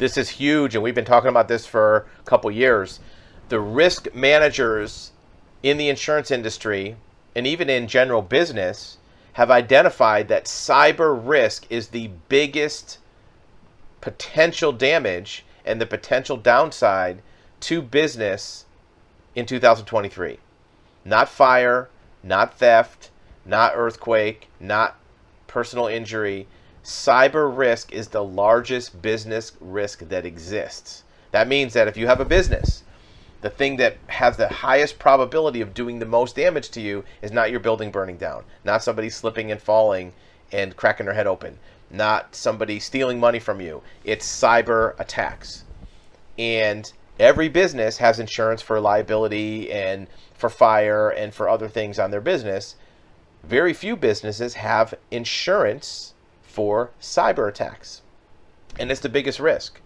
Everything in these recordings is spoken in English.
This is huge, and we've been talking about this for a couple years. The risk managers in the insurance industry and even in general business have identified that cyber risk is the biggest potential damage and the potential downside to business in 2023. Not fire, not theft, not earthquake, not personal injury. Cyber risk is the largest business risk that exists. That means that if you have a business, the thing that has the highest probability of doing the most damage to you is not your building burning down, not somebody slipping and falling and cracking their head open, not somebody stealing money from you. It's cyber attacks. And every business has insurance for liability and for fire and for other things on their business. Very few businesses have insurance for cyber attacks. And it's the biggest risk.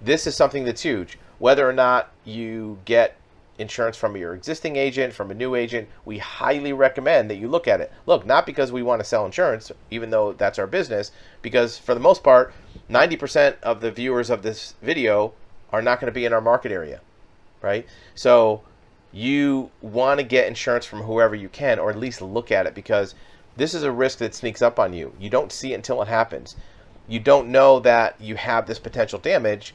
This is something that's huge. Whether or not you get insurance from your existing agent, from a new agent, we highly recommend that you look at it. Look, not because we want to sell insurance, even though that's our business, because for the most part, 90% of the viewers of this video are not going to be in our market area, right? So you want to get insurance from whoever you can, or at least look at it, because this is a risk that sneaks up on you. You don't see it until it happens. You don't know that you have this potential damage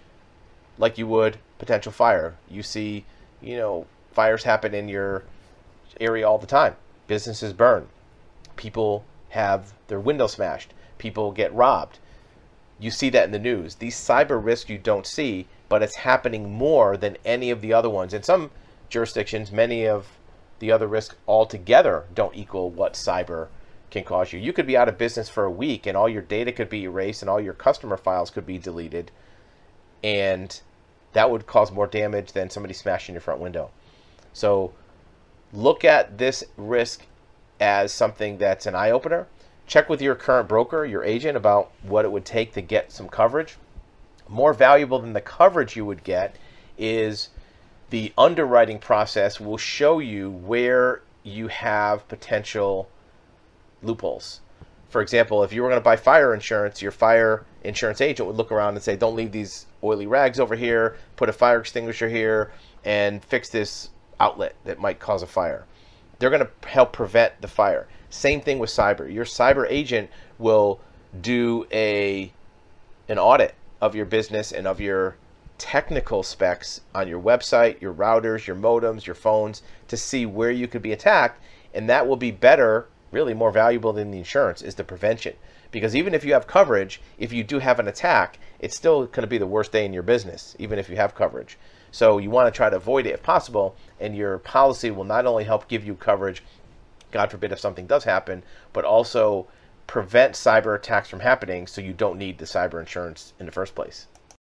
like you would potential fire. You see you know, fires happen in your area all the time. Businesses burn. People have their window smashed. People get robbed. You see that in the news. These cyber risks you don't see, but it's happening more than any of the other ones. In some jurisdictions, many of the other risks altogether don't equal what cyber can cause you. You could be out of business for a week and all your data could be erased and all your customer files could be deleted. And that would cause more damage than somebody smashing your front window. So look at this risk as something that's an eye opener. Check with your current broker, your agent, about what it would take to get some coverage. More valuable than the coverage you would get is the underwriting process will show you where you have potential loopholes. For example, if you were going to buy fire insurance, your fire insurance agent would look around and say, don't leave these oily rags over here, put a fire extinguisher here, and fix this outlet that might cause a fire. They're going to help prevent the fire. Same thing with cyber. Your cyber agent will do a an audit of your business and of your technical specs on your website, your routers, your modems, your phones to see where you could be attacked, and that will be better, really more valuable than the insurance is the prevention. Because even if you have coverage, if you do have an attack, it's still going to be the worst day in your business, even if you have coverage. So you want to try to avoid it if possible, and your policy will not only help give you coverage, God forbid if something does happen, but also prevent cyber attacks from happening so you don't need the cyber insurance in the first place.